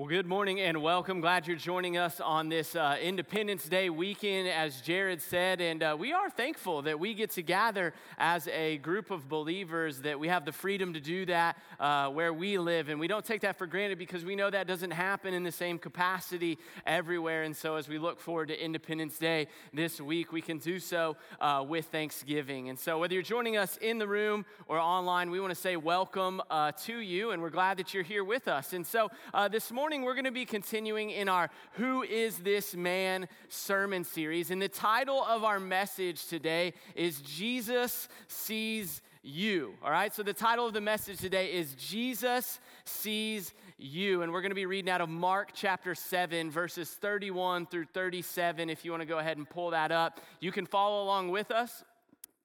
Well, good morning and welcome. Glad you're joining us on this uh, Independence Day weekend, as Jared said. And uh, we are thankful that we get to gather as a group of believers, that we have the freedom to do that uh, where we live. And we don't take that for granted because we know that doesn't happen in the same capacity everywhere. And so, as we look forward to Independence Day this week, we can do so uh, with Thanksgiving. And so, whether you're joining us in the room or online, we want to say welcome uh, to you. And we're glad that you're here with us. And so, uh, this morning, morning we're going to be continuing in our Who is This Man sermon series. And the title of our message today is Jesus Sees You. All right, so the title of the message today is Jesus Sees You. And we're going to be reading out of Mark chapter 7, verses 31 through 37. If you want to go ahead and pull that up, you can follow along with us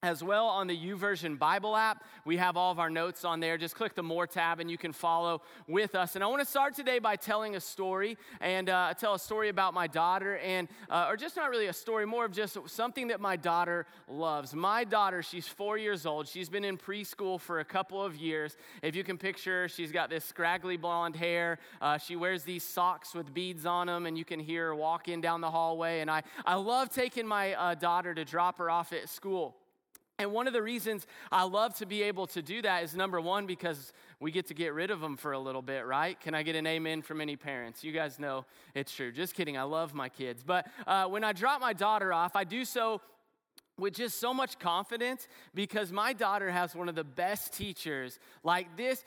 as well on the YouVersion Bible app. We have all of our notes on there. Just click the More tab and you can follow with us. And I want to start today by telling a story and uh, tell a story about my daughter, and uh, or just not really a story, more of just something that my daughter loves. My daughter, she's four years old. She's been in preschool for a couple of years. If you can picture, she's got this scraggly blonde hair. Uh, she wears these socks with beads on them, and you can hear her walking down the hallway. And I, I love taking my uh, daughter to drop her off at school. And one of the reasons I love to be able to do that is number one, because we get to get rid of them for a little bit, right? Can I get an amen from any parents? You guys know it's true. Just kidding. I love my kids. But uh, when I drop my daughter off, I do so with just so much confidence because my daughter has one of the best teachers. Like this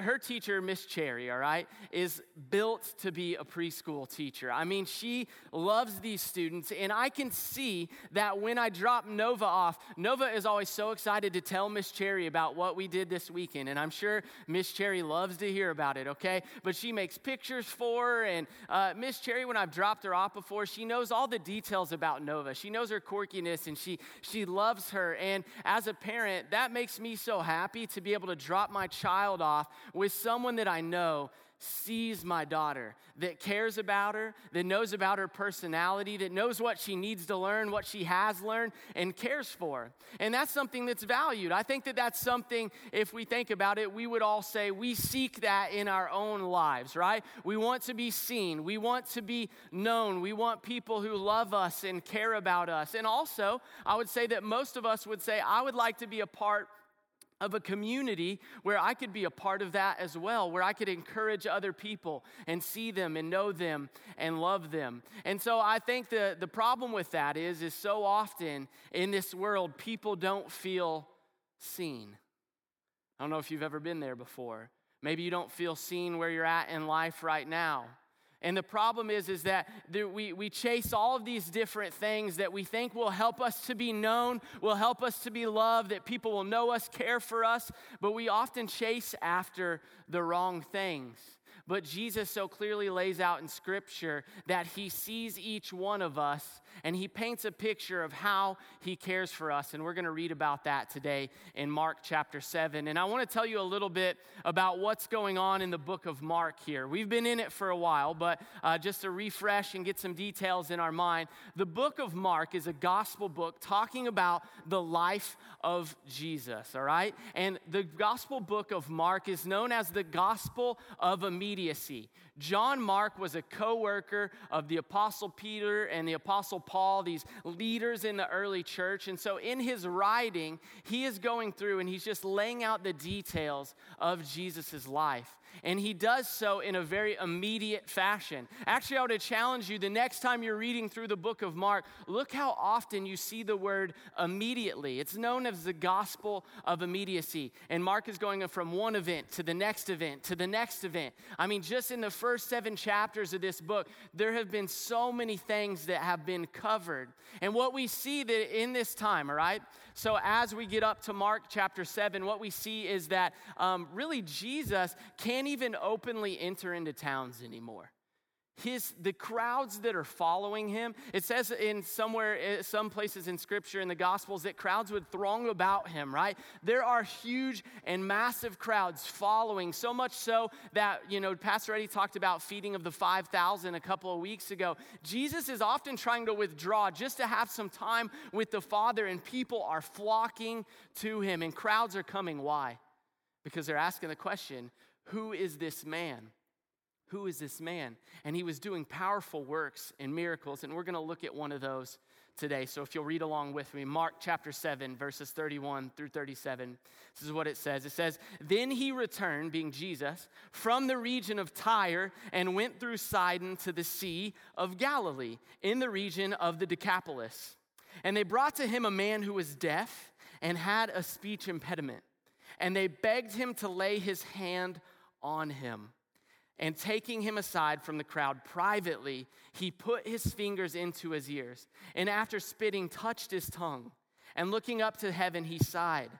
her teacher miss cherry all right is built to be a preschool teacher. I mean she loves these students and i can see that when i drop nova off nova is always so excited to tell miss cherry about what we did this weekend and i'm sure miss cherry loves to hear about it okay? But she makes pictures for her and uh, miss cherry when i've dropped her off before she knows all the details about nova. She knows her quirkiness and she she loves her. And as a parent, that makes me so happy to be able to drop my child off with someone that I know sees my daughter, that cares about her, that knows about her personality, that knows what she needs to learn, what she has learned, and cares for. And that's something that's valued. I think that that's something, if we think about it, we would all say we seek that in our own lives, right? We want to be seen, we want to be known, we want people who love us and care about us. And also, I would say that most of us would say, I would like to be a part of a community where I could be a part of that as well, where I could encourage other people and see them and know them and love them. And so I think the, the problem with that is, is so often in this world, people don't feel seen. I don't know if you've ever been there before. Maybe you don't feel seen where you're at in life right now. And the problem is, is that we, we chase all of these different things that we think will help us to be known, will help us to be loved, that people will know us, care for us, but we often chase after the wrong things. But Jesus so clearly lays out in Scripture that He sees each one of us and He paints a picture of how He cares for us. And we're going to read about that today in Mark chapter 7. And I want to tell you a little bit about what's going on in the book of Mark here. We've been in it for a while, but uh, just to refresh and get some details in our mind, the book of Mark is a gospel book talking about the life of Jesus, all right? And the gospel book of Mark is known as the gospel of immediacy. John Mark was a co worker of the Apostle Peter and the Apostle Paul, these leaders in the early church. And so in his writing, he is going through and he's just laying out the details of Jesus' life. And he does so in a very immediate fashion. Actually, I would challenge you the next time you're reading through the book of Mark, look how often you see the word immediately. It's known as the gospel of immediacy. And Mark is going from one event to the next event to the next event. I mean, just in the first seven chapters of this book, there have been so many things that have been covered. And what we see that in this time, all right? So as we get up to Mark chapter 7, what we see is that um, really Jesus can't even openly enter into towns anymore his the crowds that are following him it says in somewhere eh, some places in scripture in the gospels that crowds would throng about him right? There are huge and massive crowds following so much so that you know pastor eddie talked about feeding of the 5000 a couple of weeks ago. Jesus is often trying to withdraw just to have some time with the father and people are flocking to him and crowds are coming. Why? Because they're asking the question who is this man Who is this man? And he was doing powerful works and miracles. And we're going to look at one of those today. So if you'll read along with me, Mark chapter 7, verses 31 through 37. This is what it says. It says, Then he returned, being Jesus, from the region of Tyre and went through Sidon to the Sea of Galilee, in the region of the Decapolis. And they brought to him a man who was deaf and had a speech impediment. And they begged him to lay his hand on him. And taking him aside from the crowd privately, he put his fingers into his ears. And after spitting, touched his tongue. And looking up to heaven, he sighed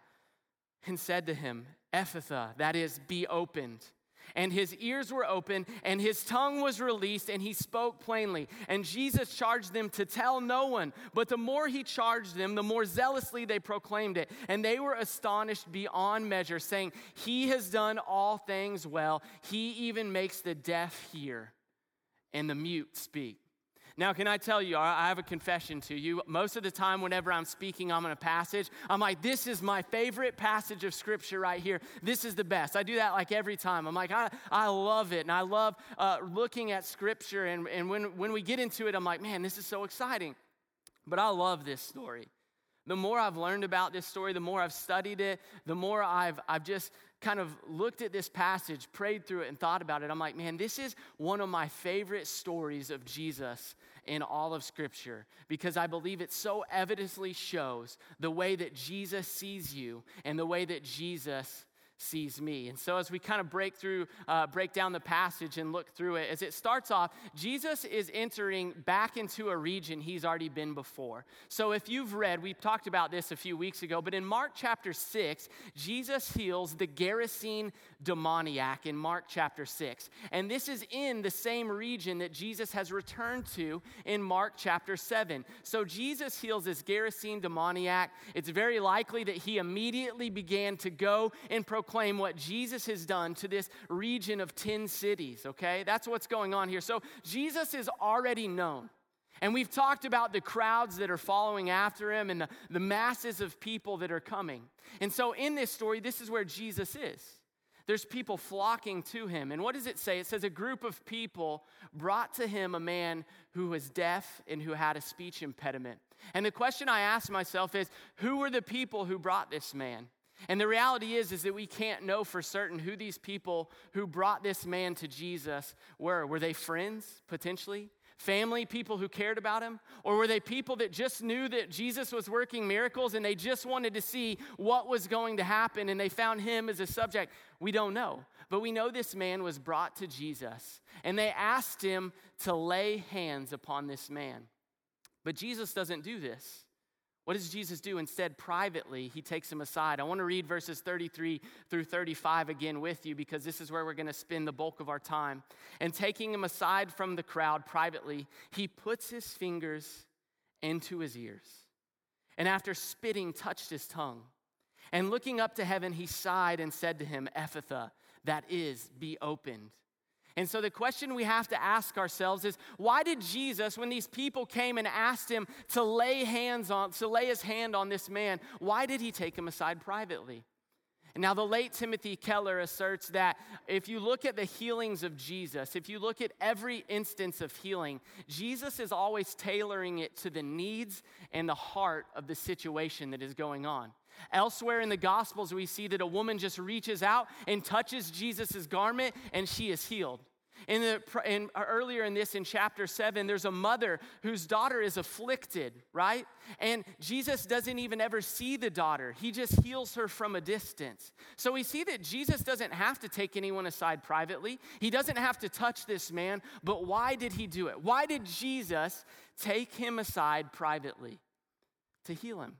and said to him, Ephphatha, that is, be opened and his ears were open, and his tongue was released, and he spoke plainly. And Jesus charged them to tell no one. But the more he charged them, the more zealously they proclaimed it. And they were astonished beyond measure, saying, He has done all things well. He even makes the deaf hear and the mute speak. Now, can I tell you, I have a confession to you. Most of the time, whenever I'm speaking I'm on a passage, I'm like, this is my favorite passage of scripture right here. This is the best. I do that like every time. I'm like, I, I love it. And I love uh, looking at scripture. And, and when, when we get into it, I'm like, man, this is so exciting. But I love this story. The more I've learned about this story, the more I've studied it, the more I've, I've just kind of looked at this passage, prayed through it, and thought about it. I'm like, man, this is one of my favorite stories of Jesus in all of Scripture because I believe it so evidently shows the way that Jesus sees you and the way that Jesus sees me. And so, as we kind of break through, uh, break down the passage and look through it, as it starts off, Jesus is entering back into a region he's already been before. So, if you've read, we talked about this a few weeks ago, but in Mark chapter 6, Jesus heals the Gerasene demoniac in Mark chapter 6. And this is in the same region that Jesus has returned to in Mark chapter 7. So, Jesus heals this Gerasene demoniac. It's very likely that he immediately began to go and proclaim proclaim what Jesus has done to this region of 10 cities, okay? That's what's going on here. So Jesus is already known. And we've talked about the crowds that are following after him and the, the masses of people that are coming. And so in this story, this is where Jesus is. There's people flocking to him. And what does it say? It says a group of people brought to him a man who was deaf and who had a speech impediment. And the question I ask myself is who were the people who brought this man? And the reality is is that we can't know for certain who these people who brought this man to Jesus were. Were they friends potentially? Family, people who cared about him? Or were they people that just knew that Jesus was working miracles and they just wanted to see what was going to happen and they found him as a subject? We don't know. But we know this man was brought to Jesus and they asked him to lay hands upon this man. But Jesus doesn't do this. What does Jesus do? Instead, privately, he takes him aside. I want to read verses 33 through 35 again with you because this is where we're going to spend the bulk of our time. And taking him aside from the crowd privately, he puts his fingers into his ears. And after spitting, touched his tongue. And looking up to heaven, he sighed and said to him, Ephphatha, that is, be opened. And so the question we have to ask ourselves is why did Jesus, when these people came and asked him to lay hands on, to lay his hand on this man, why did he take him aside privately? And now, the late Timothy Keller asserts that if you look at the healings of Jesus, if you look at every instance of healing, Jesus is always tailoring it to the needs and the heart of the situation that is going on. Elsewhere in the Gospels, we see that a woman just reaches out and touches Jesus' garment and she is healed. In the, in, uh, earlier in this, in chapter 7, there's a mother whose daughter is afflicted, right? And Jesus doesn't even ever see the daughter, he just heals her from a distance. So we see that Jesus doesn't have to take anyone aside privately, he doesn't have to touch this man, but why did he do it? Why did Jesus take him aside privately to heal him?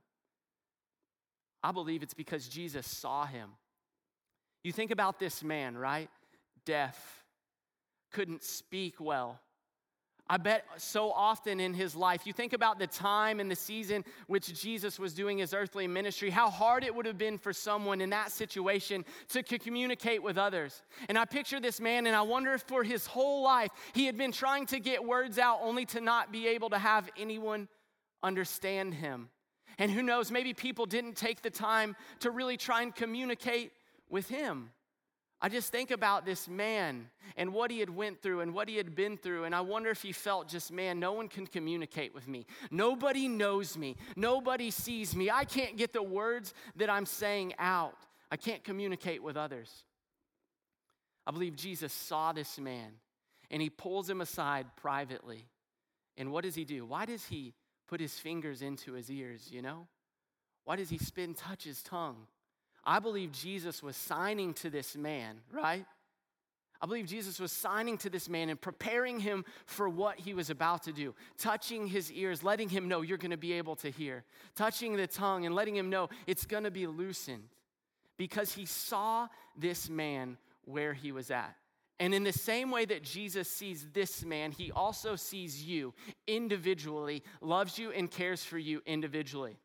I believe it's because Jesus saw him. You think about this man, right? Deaf couldn't speak well. I bet so often in his life, you think about the time and the season which Jesus was doing his earthly ministry, how hard it would have been for someone in that situation to communicate with others. And I picture this man, and I wonder if for his whole life he had been trying to get words out only to not be able to have anyone understand him. And who knows, maybe people didn't take the time to really try and communicate with him. I just think about this man and what he had went through and what he had been through and I wonder if he felt just man no one can communicate with me. Nobody knows me. Nobody sees me. I can't get the words that I'm saying out. I can't communicate with others. I believe Jesus saw this man and he pulls him aside privately. And what does he do? Why does he put his fingers into his ears, you know? Why does he spit and touch his tongue? I believe Jesus was signing to this man, right? I believe Jesus was signing to this man and preparing him for what he was about to do, touching his ears, letting him know you're going to be able to hear, touching the tongue and letting him know it's going to be loosened because he saw this man where he was at. And in the same way that Jesus sees this man, he also sees you individually, loves you, and cares for you individually.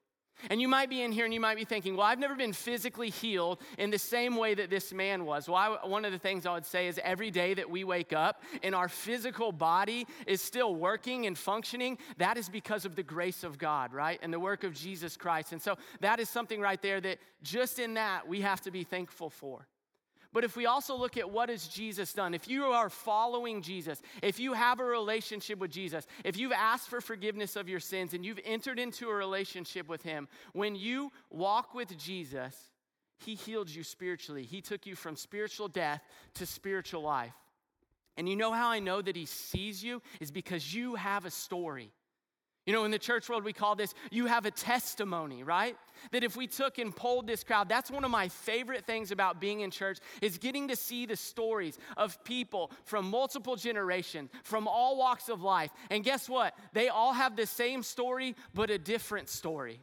And you might be in here and you might be thinking, well, I've never been physically healed in the same way that this man was. Well, I, one of the things I would say is every day that we wake up and our physical body is still working and functioning, that is because of the grace of God, right? And the work of Jesus Christ. And so that is something right there that just in that we have to be thankful for. But if we also look at what has Jesus done, if you are following Jesus, if you have a relationship with Jesus, if you've asked for forgiveness of your sins and you've entered into a relationship with him, when you walk with Jesus, he healed you spiritually. He took you from spiritual death to spiritual life. And you know how I know that he sees you is because you have a story. You know, in the church world, we call this you have a testimony, right? That if we took and polled this crowd, that's one of my favorite things about being in church is getting to see the stories of people from multiple generations, from all walks of life. And guess what? They all have the same story, but a different story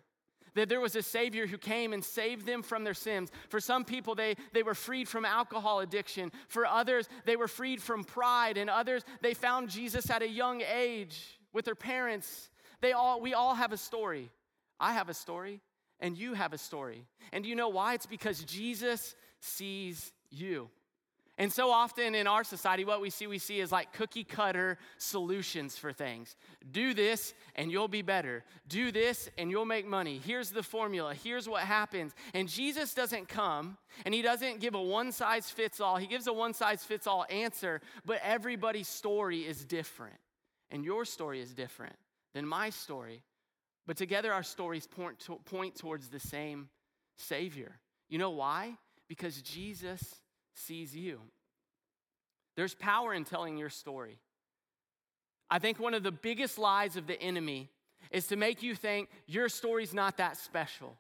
that there was a savior who came and saved them from their sins for some people they, they were freed from alcohol addiction for others they were freed from pride and others they found jesus at a young age with their parents they all, we all have a story. I have a story, and you have a story. And do you know why? It's because Jesus sees you. And so often in our society, what we see, we see is like cookie cutter solutions for things. Do this and you'll be better. Do this and you'll make money. Here's the formula. Here's what happens. And Jesus doesn't come and he doesn't give a one size fits all. He gives a one size fits all answer, but everybody's story is different. And your story is different than my story. But together our stories point, to, point towards the same Savior. You know why? Because Jesus sees you. There's power in telling your story. I think one of the biggest lies of the enemy is to make you think your story's not that special.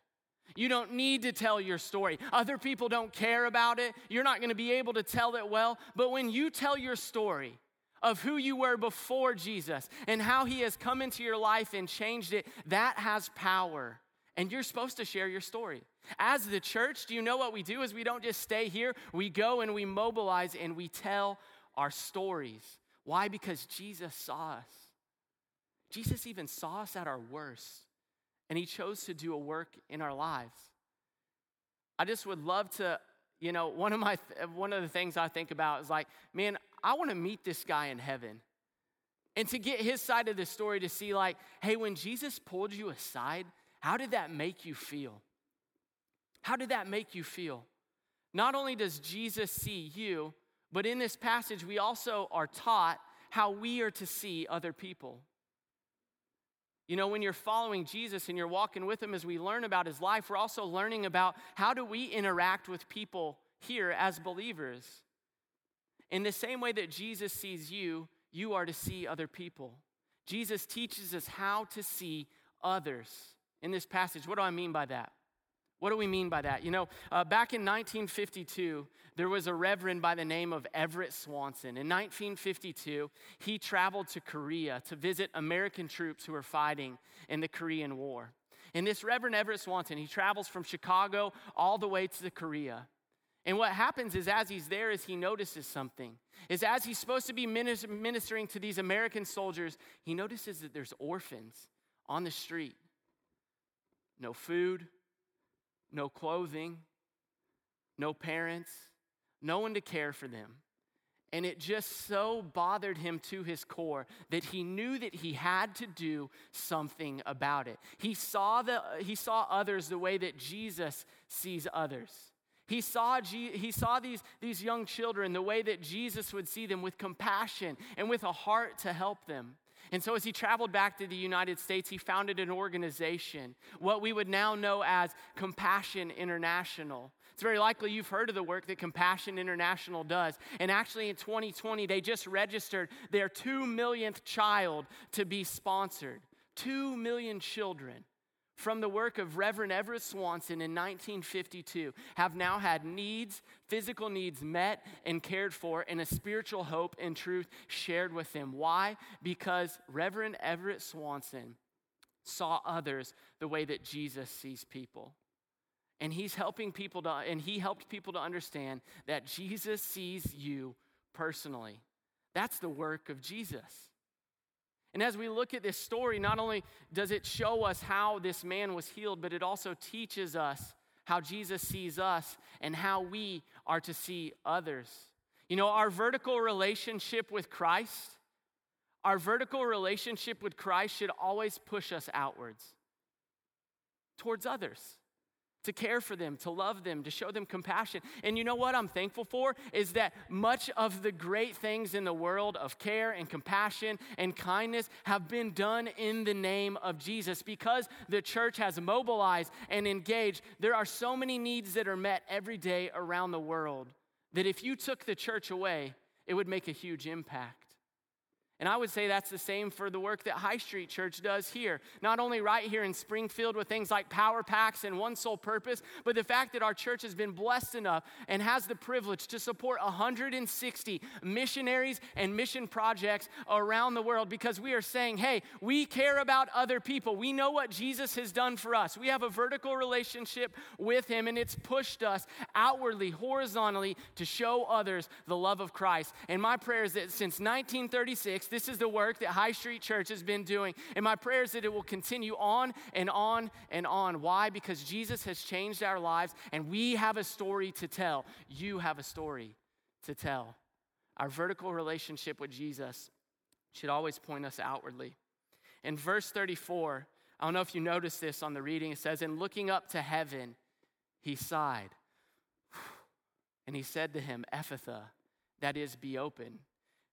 You don't need to tell your story. Other people don't care about it. You're not going to be able to tell it well. But when you tell your story, of who you were before Jesus and how he has come into your life and changed it, that has power. And you're supposed to share your story. As the church, do you know what we do? Is we don't just stay here, we go and we mobilize and we tell our stories. Why? Because Jesus saw us. Jesus even saw us at our worst, and he chose to do a work in our lives. I just would love to, you know, one of my one of the things I think about is like, man, I want to meet this guy in heaven. And to get his side of the story to see, like, hey, when Jesus pulled you aside, how did that make you feel? How did that make you feel? Not only does Jesus see you, but in this passage, we also are taught how we are to see other people. You know, when you're following Jesus and you're walking with him as we learn about his life, we're also learning about how do we interact with people here as believers. In the same way that Jesus sees you, you are to see other people. Jesus teaches us how to see others in this passage. What do I mean by that? What do we mean by that? You know, uh, back in 1952, there was a reverend by the name of Everett Swanson. In 1952, he traveled to Korea to visit American troops who were fighting in the Korean War. And this Reverend Everett Swanson, he travels from Chicago all the way to Korea. And what happens is as he's there is he notices something. Is as he's supposed to be ministering to these American soldiers, he notices that there's orphans on the street. No food, no clothing, no parents, no one to care for them. And it just so bothered him to his core that he knew that he had to do something about it. He saw, the, he saw others the way that Jesus sees others. He saw, he saw these, these young children the way that Jesus would see them with compassion and with a heart to help them. And so, as he traveled back to the United States, he founded an organization, what we would now know as Compassion International. It's very likely you've heard of the work that Compassion International does. And actually, in 2020, they just registered their two millionth child to be sponsored. Two million children from the work of Reverend Everett Swanson in 1952 have now had needs, physical needs met and cared for, and a spiritual hope and truth shared with them. Why? Because Reverend Everett Swanson saw others the way that Jesus sees people. And he's helping people to, and he helped people to understand that Jesus sees you personally. That's the work of Jesus. And as we look at this story, not only does it show us how this man was healed, but it also teaches us how Jesus sees us and how we are to see others. You know, our vertical relationship with Christ, our vertical relationship with Christ should always push us outwards towards others to care for them, to love them, to show them compassion. And you know what I'm thankful for? Is that much of the great things in the world of care and compassion and kindness have been done in the name of Jesus because the church has mobilized and engaged. There are so many needs that are met every day around the world that if you took the church away, it would make a huge impact. And I would say that's the same for the work that High Street Church does here. Not only right here in Springfield with things like Power Packs and One Sole Purpose, but the fact that our church has been blessed enough and has the privilege to support 160 missionaries and mission projects around the world because we are saying, hey, we care about other people. We know what Jesus has done for us. We have a vertical relationship with Him, and it's pushed us outwardly, horizontally, to show others the love of Christ. And my prayer is that since 1936, this is the work that High Street Church has been doing. And my prayer is that it will continue on and on and on. Why? Because Jesus has changed our lives and we have a story to tell. You have a story to tell. Our vertical relationship with Jesus should always point us outwardly. In verse 34, I don't know if you noticed this on the reading, it says, In looking up to heaven, he sighed. And he said to him, Ephphatha, that is, be open.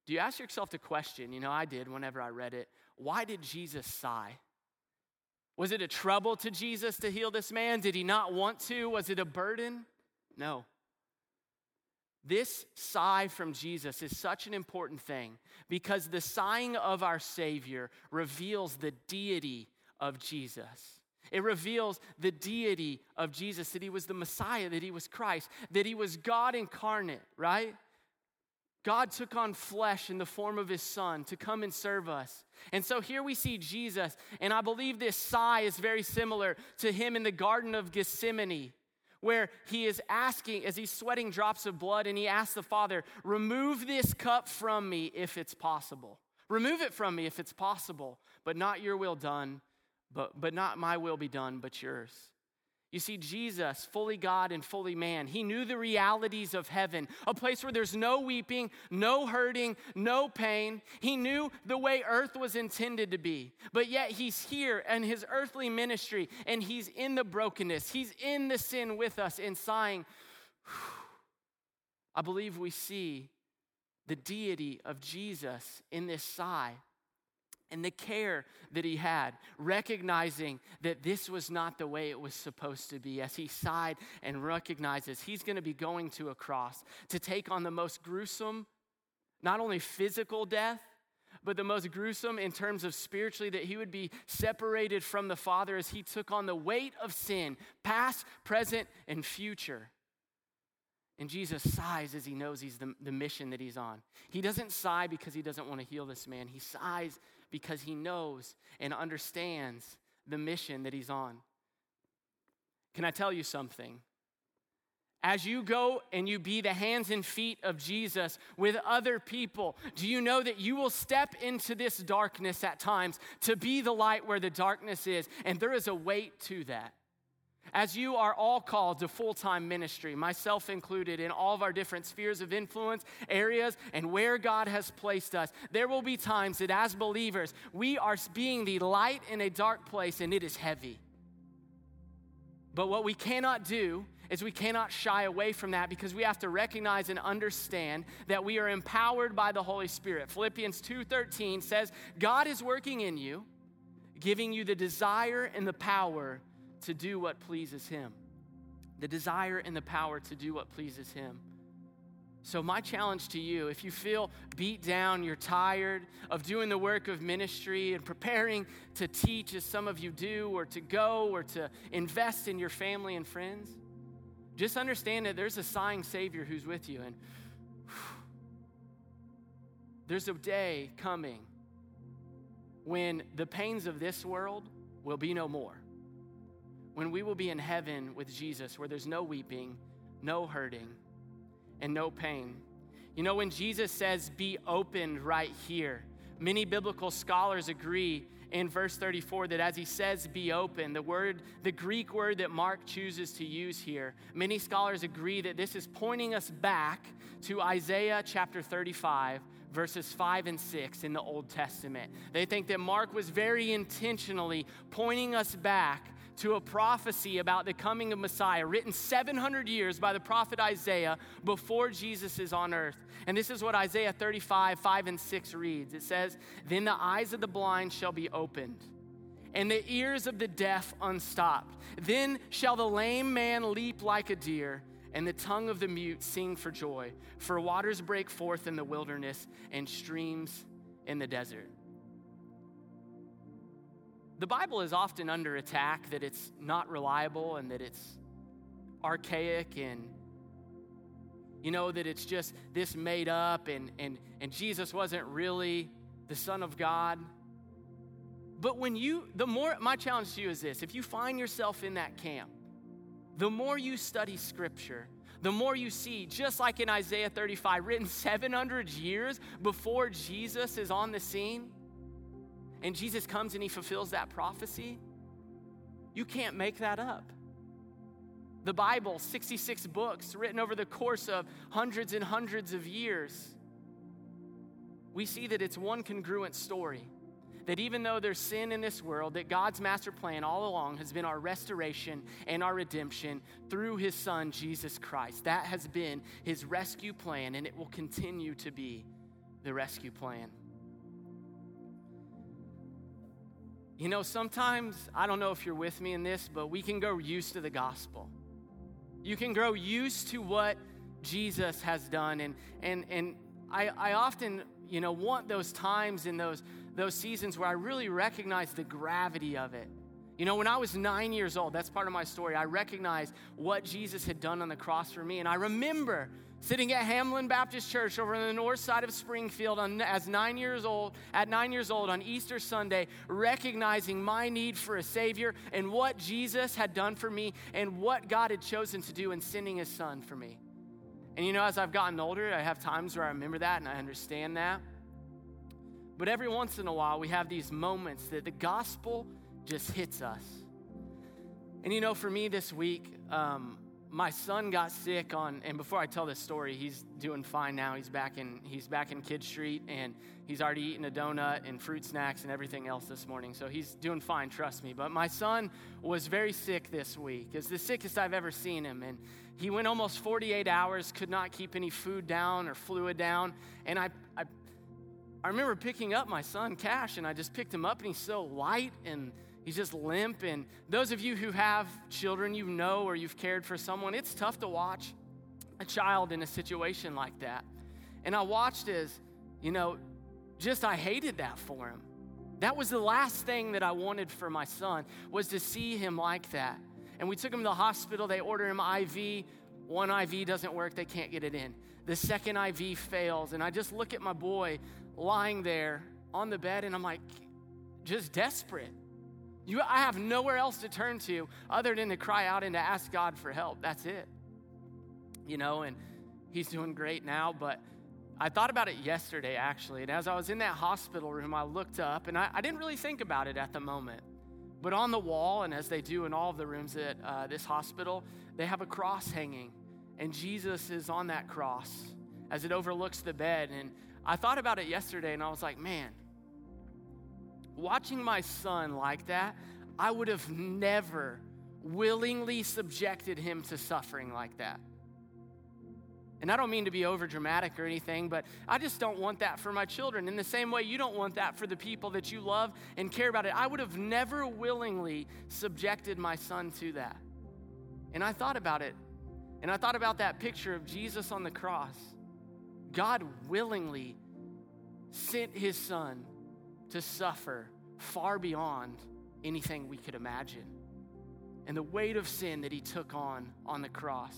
Do you ask yourself the question? You know, I did whenever I read it. Why did Jesus sigh? Was it a trouble to Jesus to heal this man? Did he not want to? Was it a burden? No. This sigh from Jesus is such an important thing because the sighing of our Savior reveals the deity of Jesus. It reveals the deity of Jesus, that he was the Messiah, that he was Christ, that he was God incarnate, right? God took on flesh in the form of his son to come and serve us. And so here we see Jesus, and I believe this sigh is very similar to him in the Garden of Gethsemane, where he is asking, as he's sweating drops of blood, and he asks the Father, Remove this cup from me if it's possible. Remove it from me if it's possible, but not your will done, but, but not my will be done, but yours. You see, Jesus, fully God and fully man, he knew the realities of heaven, a place where there's no weeping, no hurting, no pain. He knew the way earth was intended to be. But yet he's here in his earthly ministry and he's in the brokenness, he's in the sin with us and sighing. I believe we see the deity of Jesus in this sigh and the care that he had, recognizing that this was not the way it was supposed to be, as he sighed and recognizes he's going to be going to a cross to take on the most gruesome, not only physical death, but the most gruesome in terms of spiritually, that he would be separated from the Father as he took on the weight of sin, past, present, and future. And Jesus sighs as he knows he's the, the mission that he's on. He doesn't sigh because he doesn't want to heal this man. He sighs because he knows and understands the mission that he's on. Can I tell you something? As you go and you be the hands and feet of Jesus with other people, do you know that you will step into this darkness at times to be the light where the darkness is? And there is a weight to that. As you are all called to full time ministry, myself included, in all of our different spheres of influence, areas, and where God has placed us, there will be times that as believers, we are being the light in a dark place and it is heavy. But what we cannot do is we cannot shy away from that because we have to recognize and understand that we are empowered by the Holy Spirit. Philippians 2:13 says, "God is working in you, giving you the desire and the power to do what pleases him." The desire and the power to do what pleases him. So, my challenge to you if you feel beat down, you're tired of doing the work of ministry and preparing to teach, as some of you do, or to go or to invest in your family and friends, just understand that there's a sighing Savior who's with you. And there's a day coming when the pains of this world will be no more. When we will be in heaven with Jesus, where there's no weeping, no hurting, and no pain. You know, when Jesus says, be opened right here, many biblical scholars agree in verse 34 that as he says be open, the word, the Greek word that Mark chooses to use here, many scholars agree that this is pointing us back to Isaiah chapter 35, verses 5 and 6 in the Old Testament. They think that Mark was very intentionally pointing us back to a prophecy about the coming of Messiah, written 700 years by the prophet Isaiah before Jesus is on earth. And this is what Isaiah 35, 5 and 6 reads it says, Then the eyes of the blind shall be opened, and the ears of the deaf unstopped. Then shall the lame man leap like a deer and the tongue of the mute sing for joy. For waters break forth in the wilderness and streams in the desert. The Bible is often under attack that it's not reliable and that it's archaic and you know that it's just this made up and and and Jesus wasn't really the son of God. But when you the more my challenge to you is this, if you find yourself in that camp, the more you study scripture, the more you see, just like in Isaiah 35, written 700 years before Jesus is on the scene, and Jesus comes and he fulfills that prophecy, you can't make that up. The Bible, 66 books written over the course of hundreds and hundreds of years, we see that it's one congruent story. That even though there's sin in this world, that God's master plan all along has been our restoration and our redemption through his son, Jesus Christ. That has been his rescue plan, and it will continue to be the rescue plan. You know, sometimes, I don't know if you're with me in this, but we can grow used to the gospel. You can grow used to what Jesus has done. And, and, and I, I often, you know, want those times and those, those seasons where I really recognize the gravity of it. You know, when I was nine years old, that's part of my story, I recognized what Jesus had done on the cross for me. And I remember sitting at Hamlin Baptist Church over on the north side of Springfield on, as nine years old, at nine years old on Easter Sunday, recognizing my need for a Savior and what Jesus had done for me and what God had chosen to do in sending His Son for me. And you know, as I've gotten older, I have times where I remember that and I understand that. But every once in a while, we have these moments that the gospel just hits us. And you know, for me this week, um, my son got sick on and before i tell this story he's doing fine now. He's back in he's back in kid street and he's already eaten a donut and fruit snacks and everything else this morning so he's doing fine trust me. But my son was very sick this week. It's the sickest i've ever seen him and he went almost 48 hours could not keep any food down or fluid down and i i, I remember picking up my son cash and i just picked him up and he's so light and He's just limp. And those of you who have children, you know, or you've cared for someone, it's tough to watch a child in a situation like that. And I watched as, you know, just I hated that for him. That was the last thing that I wanted for my son was to see him like that. And we took him to the hospital. They ordered him IV. One IV doesn't work. They can't get it in. The second IV fails. And I just look at my boy lying there on the bed and I'm like, just desperate. You, I have nowhere else to turn to other than to cry out and to ask God for help. That's it. You know, and he's doing great now, but I thought about it yesterday actually. And as I was in that hospital room, I looked up and I, I didn't really think about it at the moment. But on the wall, and as they do in all of the rooms at uh, this hospital, they have a cross hanging. And Jesus is on that cross as it overlooks the bed. And I thought about it yesterday and I was like, man, watching my son like that, I would have never willingly subjected him to suffering like that. And I don't mean to be over dramatic or anything, but I just don't want that for my children. In the same way, you don't want that for the people that you love and care about it. I would have never willingly subjected my son to that. And I thought about it, and I thought about that picture of Jesus on the cross. God willingly sent his son to suffer far beyond anything we could imagine. And the weight of sin that he took on on the cross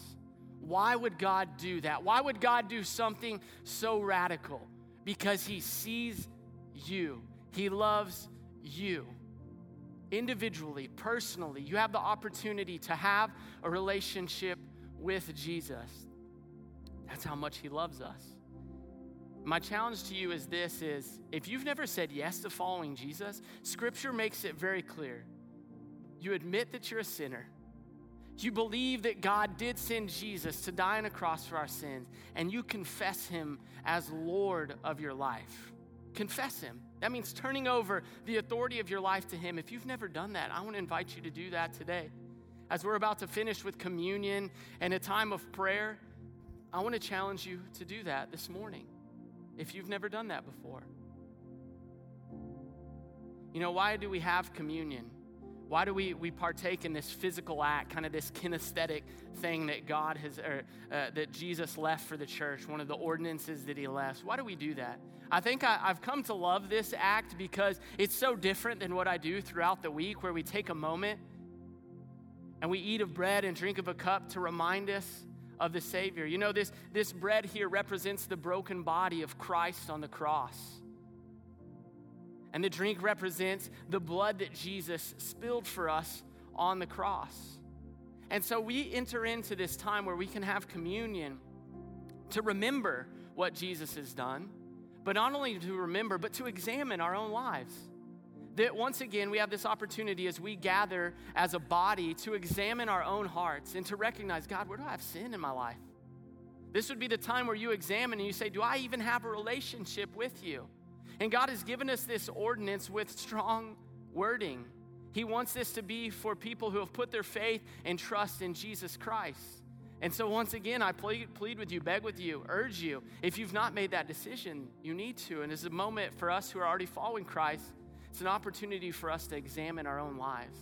why would God do that? Why would God do something so radical? Because He sees you, He loves you. Individually, personally, you have the opportunity to have a relationship with Jesus. That's how much He loves us. My challenge to you is this is if you've never said yes to following Jesus, scripture makes it very clear. You admit that you're a sinner you believe that God did send Jesus to die on a cross for our sins, and you confess him as Lord of your life. Confess him. That means turning over the authority of your life to him. If you've never done that, I want to invite you to do that today. As we're about to finish with communion and a time of prayer, I want to challenge you to do that this morning if you've never done that before. You know, why do we have communion? Why do we, we partake in this physical act, kind of this kinesthetic thing that God has, or uh, that Jesus left for the church, one of the ordinances that he left? Why do we do that? I think I, I've come to love this act because it's so different than what I do throughout the week, where we take a moment and we eat of bread and drink of a cup to remind us of the Savior. You know, this, this bread here represents the broken body of Christ on the cross. And the drink represents the blood that Jesus spilled for us on the cross. And so we enter into this time where we can have communion to remember what Jesus has done, but not only to remember, but to examine our own lives. That once again, we have this opportunity as we gather as a body to examine our own hearts and to recognize God, where do I have sin in my life? This would be the time where you examine and you say, Do I even have a relationship with you? And God has given us this ordinance with strong wording. He wants this to be for people who have put their faith and trust in Jesus Christ. And so, once again, I plead, plead, with you, beg with you, urge you. If you've not made that decision, you need to. And it's a moment for us who are already following Christ, it's an opportunity for us to examine our own lives.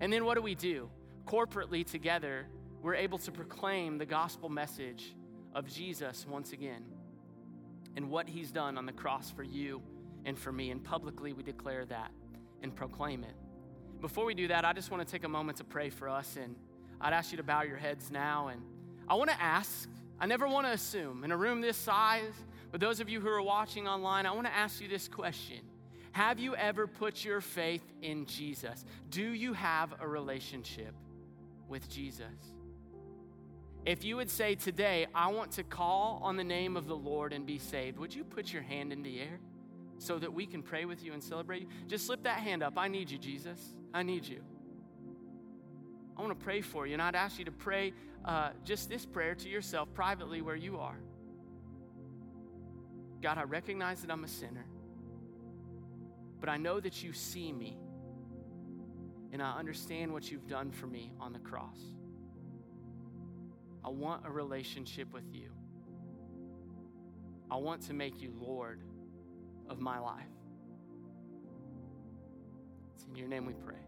And then, what do we do? Corporately, together, we're able to proclaim the gospel message of Jesus once again and what he's done on the cross for you and for me. And publicly, we declare that and proclaim it. Before we do that, I just want to take a moment to pray for us. And I'd ask you to bow your heads now. And I want to ask, I never want to assume, in a room this size, but those of you who are watching online, I want to ask you this question Have you ever put your faith in Jesus? Do you have a relationship with Jesus? If you would say today, I want to call on the name of the Lord and be saved, would you put your hand in the air? so that we can pray with you and celebrate you? Just slip that hand up. I need you, Jesus. I need you. I want to pray for you, and I'd ask you to pray uh, just this prayer to yourself privately where you are. God, I recognize that I'm a sinner, but I know that you see me, and I understand what you've done for me on the cross. I want a relationship with you. I want to make you Lord of my life. It's in your name we pray.